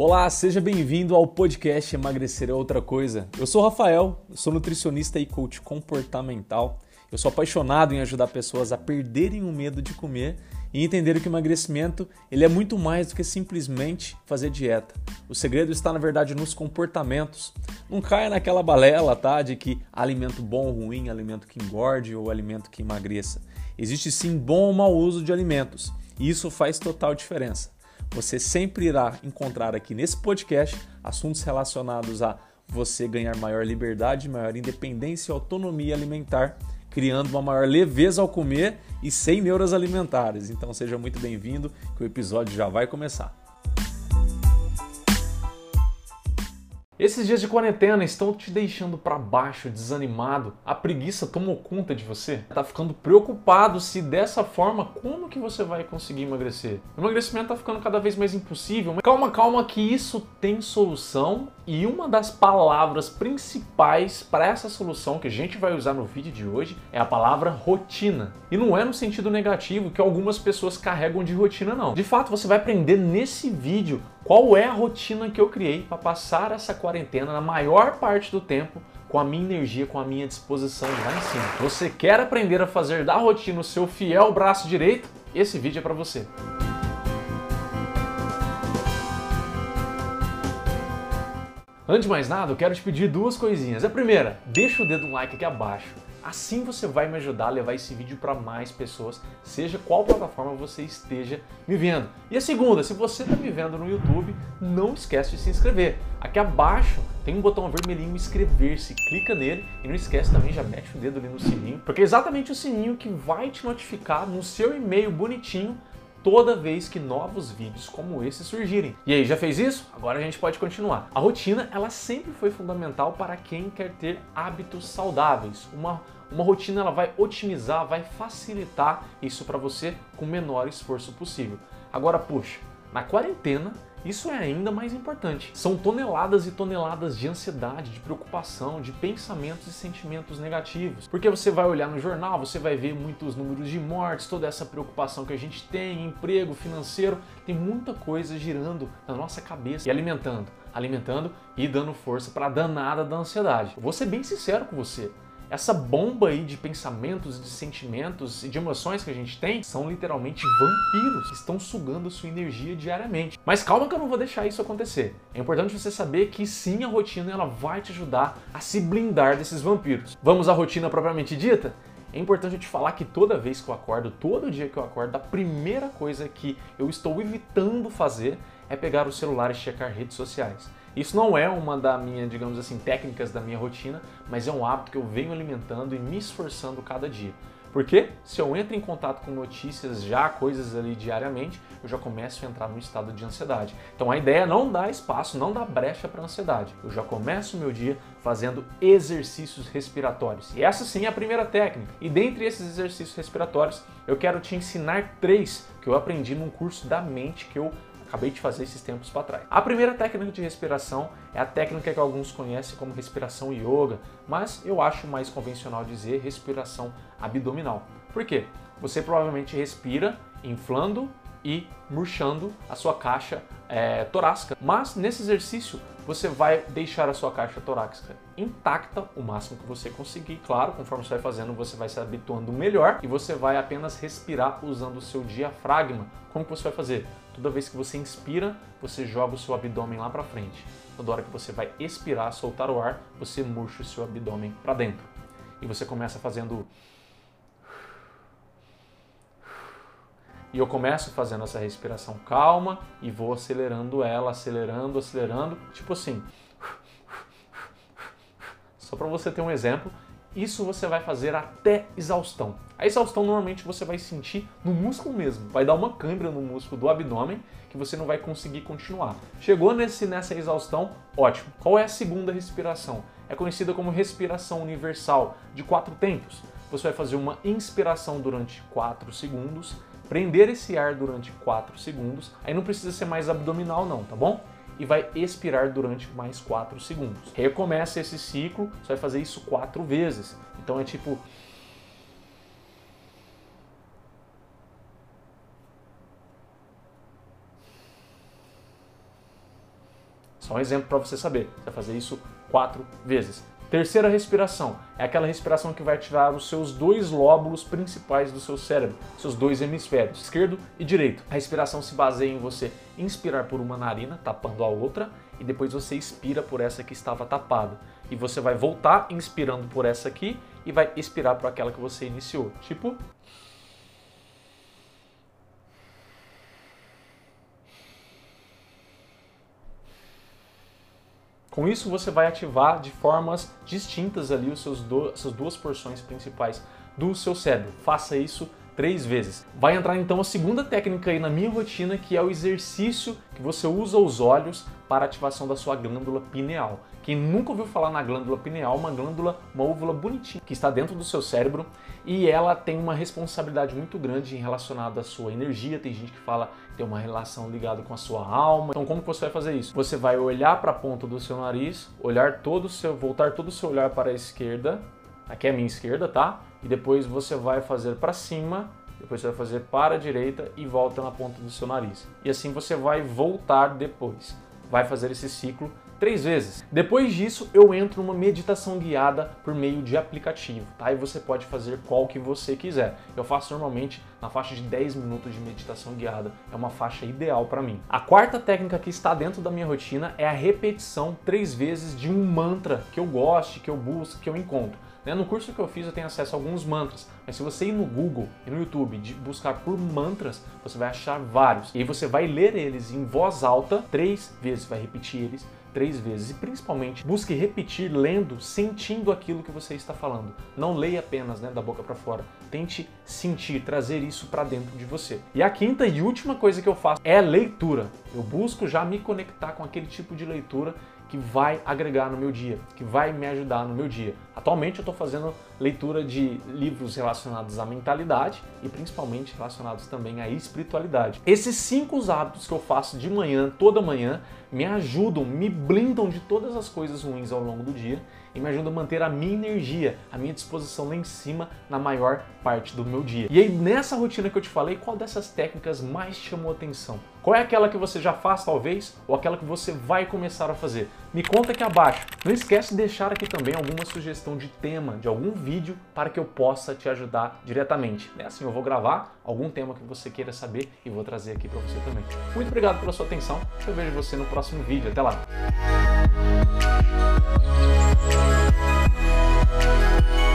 Olá, seja bem-vindo ao podcast Emagrecer é Outra Coisa. Eu sou o Rafael, sou nutricionista e coach comportamental. Eu sou apaixonado em ajudar pessoas a perderem o medo de comer e entenderem que o emagrecimento ele é muito mais do que simplesmente fazer dieta. O segredo está, na verdade, nos comportamentos. Não caia naquela balela, tá? De que alimento bom ou ruim, alimento que engorde ou alimento que emagreça. Existe sim bom ou mau uso de alimentos. E isso faz total diferença. Você sempre irá encontrar aqui nesse podcast assuntos relacionados a você ganhar maior liberdade, maior independência e autonomia alimentar, criando uma maior leveza ao comer e sem neuras alimentares. Então seja muito bem-vindo, que o episódio já vai começar. Esses dias de quarentena estão te deixando para baixo, desanimado? A preguiça tomou conta de você? Tá ficando preocupado se dessa forma como que você vai conseguir emagrecer? O emagrecimento tá ficando cada vez mais impossível. Mas calma, calma que isso tem solução e uma das palavras principais para essa solução que a gente vai usar no vídeo de hoje é a palavra rotina. E não é no sentido negativo que algumas pessoas carregam de rotina não. De fato, você vai aprender nesse vídeo qual é a rotina que eu criei para passar essa quarentena na maior parte do tempo com a minha energia, com a minha disposição lá em cima. Você quer aprender a fazer da rotina o seu fiel braço direito? Esse vídeo é para você. Antes de mais nada, eu quero te pedir duas coisinhas. A primeira, deixa o dedo no like aqui abaixo. Assim você vai me ajudar a levar esse vídeo para mais pessoas, seja qual plataforma você esteja me vendo. E a segunda, se você está me vendo no YouTube, não esquece de se inscrever. Aqui abaixo tem um botão vermelhinho inscrever-se, clica nele e não esquece também, já mete o dedo ali no sininho, porque é exatamente o sininho que vai te notificar no seu e-mail bonitinho toda vez que novos vídeos como esse surgirem. E aí, já fez isso? Agora a gente pode continuar. A rotina, ela sempre foi fundamental para quem quer ter hábitos saudáveis. Uma uma rotina ela vai otimizar, vai facilitar isso para você com o menor esforço possível. Agora, puxa, na quarentena isso é ainda mais importante. São toneladas e toneladas de ansiedade, de preocupação, de pensamentos e sentimentos negativos. Porque você vai olhar no jornal, você vai ver muitos números de mortes, toda essa preocupação que a gente tem, emprego, financeiro, tem muita coisa girando na nossa cabeça e alimentando, alimentando e dando força para a danada da ansiedade. Vou ser bem sincero com você essa bomba aí de pensamentos, de sentimentos e de emoções que a gente tem são literalmente vampiros que estão sugando sua energia diariamente. Mas calma que eu não vou deixar isso acontecer. É importante você saber que sim, a rotina ela vai te ajudar a se blindar desses vampiros. Vamos à rotina propriamente dita? É importante eu te falar que toda vez que eu acordo, todo dia que eu acordo, a primeira coisa que eu estou evitando fazer é pegar o celular e checar redes sociais. Isso não é uma da minha, digamos assim, técnicas da minha rotina, mas é um hábito que eu venho alimentando e me esforçando cada dia. Porque se eu entro em contato com notícias já, coisas ali diariamente, eu já começo a entrar num estado de ansiedade. Então a ideia é não dar espaço, não dar brecha para ansiedade. Eu já começo o meu dia fazendo exercícios respiratórios. E essa sim é a primeira técnica. E dentre esses exercícios respiratórios, eu quero te ensinar três que eu aprendi num curso da mente que eu acabei de fazer esses tempos para trás. A primeira técnica de respiração é a técnica que alguns conhecem como respiração yoga, mas eu acho mais convencional dizer respiração abdominal. Por quê? Você provavelmente respira inflando e murchando a sua caixa é, torácica. Mas nesse exercício você vai deixar a sua caixa torácica intacta o máximo que você conseguir. Claro, conforme você vai fazendo, você vai se habituando melhor e você vai apenas respirar usando o seu diafragma. Como que você vai fazer? Toda vez que você inspira, você joga o seu abdômen lá para frente. Toda hora que você vai expirar, soltar o ar, você murcha o seu abdômen para dentro. E você começa fazendo E eu começo fazendo essa respiração calma e vou acelerando ela, acelerando, acelerando, tipo assim. Só para você ter um exemplo, isso você vai fazer até exaustão. A exaustão normalmente você vai sentir no músculo mesmo, vai dar uma câimbra no músculo do abdômen que você não vai conseguir continuar. Chegou nesse, nessa exaustão, ótimo. Qual é a segunda respiração? É conhecida como respiração universal de quatro tempos. Você vai fazer uma inspiração durante 4 segundos, prender esse ar durante 4 segundos, aí não precisa ser mais abdominal não, tá bom? E vai expirar durante mais 4 segundos. Recomeça esse ciclo, você vai fazer isso 4 vezes. Então é tipo Só um exemplo para você saber. Você vai fazer isso quatro vezes. Terceira respiração é aquela respiração que vai ativar os seus dois lóbulos principais do seu cérebro, seus dois hemisférios, esquerdo e direito. A respiração se baseia em você inspirar por uma narina, tapando a outra, e depois você expira por essa que estava tapada. E você vai voltar inspirando por essa aqui e vai expirar por aquela que você iniciou. Tipo, Com isso, você vai ativar de formas distintas ali os seus do, essas duas porções principais do seu cérebro. Faça isso três vezes. Vai entrar então a segunda técnica aí na minha rotina, que é o exercício que você usa os olhos para ativação da sua glândula pineal. Quem nunca ouviu falar na glândula pineal, uma glândula, uma úvula bonitinha que está dentro do seu cérebro e ela tem uma responsabilidade muito grande em relacionada à sua energia. Tem gente que fala tem uma relação ligada com a sua alma. Então como você vai fazer isso? Você vai olhar para a ponta do seu nariz, olhar todo o seu, voltar todo o seu olhar para a esquerda. Aqui é a minha esquerda, tá? E depois você vai fazer para cima, depois você vai fazer para a direita e volta na ponta do seu nariz. E assim você vai voltar depois. Vai fazer esse ciclo três vezes. Depois disso, eu entro numa meditação guiada por meio de aplicativo, tá? E você pode fazer qual que você quiser. Eu faço normalmente na faixa de 10 minutos de meditação guiada. É uma faixa ideal para mim. A quarta técnica que está dentro da minha rotina é a repetição três vezes de um mantra que eu goste, que eu busque, que eu encontro. Né? No curso que eu fiz eu tenho acesso a alguns mantras, mas se você ir no Google e no YouTube de buscar por mantras, você vai achar vários. E aí você vai ler eles em voz alta três vezes, vai repetir eles três vezes. E principalmente, busque repetir lendo, sentindo aquilo que você está falando. Não leia apenas né, da boca para fora. Tente sentir, trazer isso para dentro de você. E a quinta e última coisa que eu faço é leitura. Eu busco já me conectar com aquele tipo de leitura que vai agregar no meu dia, que vai me ajudar no meu dia. Atualmente eu estou fazendo leitura de livros relacionados à mentalidade e principalmente relacionados também à espiritualidade. Esses cinco hábitos que eu faço de manhã, toda manhã, me ajudam, me blindam de todas as coisas ruins ao longo do dia e me ajudam a manter a minha energia, a minha disposição lá em cima na maior parte do meu dia. E aí, nessa rotina que eu te falei, qual dessas técnicas mais chamou atenção? Qual é aquela que você já faz, talvez, ou aquela que você vai começar a fazer? Me conta aqui abaixo. Não esquece de deixar aqui também alguma sugestão de tema, de algum vídeo, para que eu possa te ajudar diretamente. É assim, eu vou gravar algum tema que você queira saber e vou trazer aqui para você também. Muito obrigado pela sua atenção. Eu vejo você no próximo vídeo. Até lá! Thank you.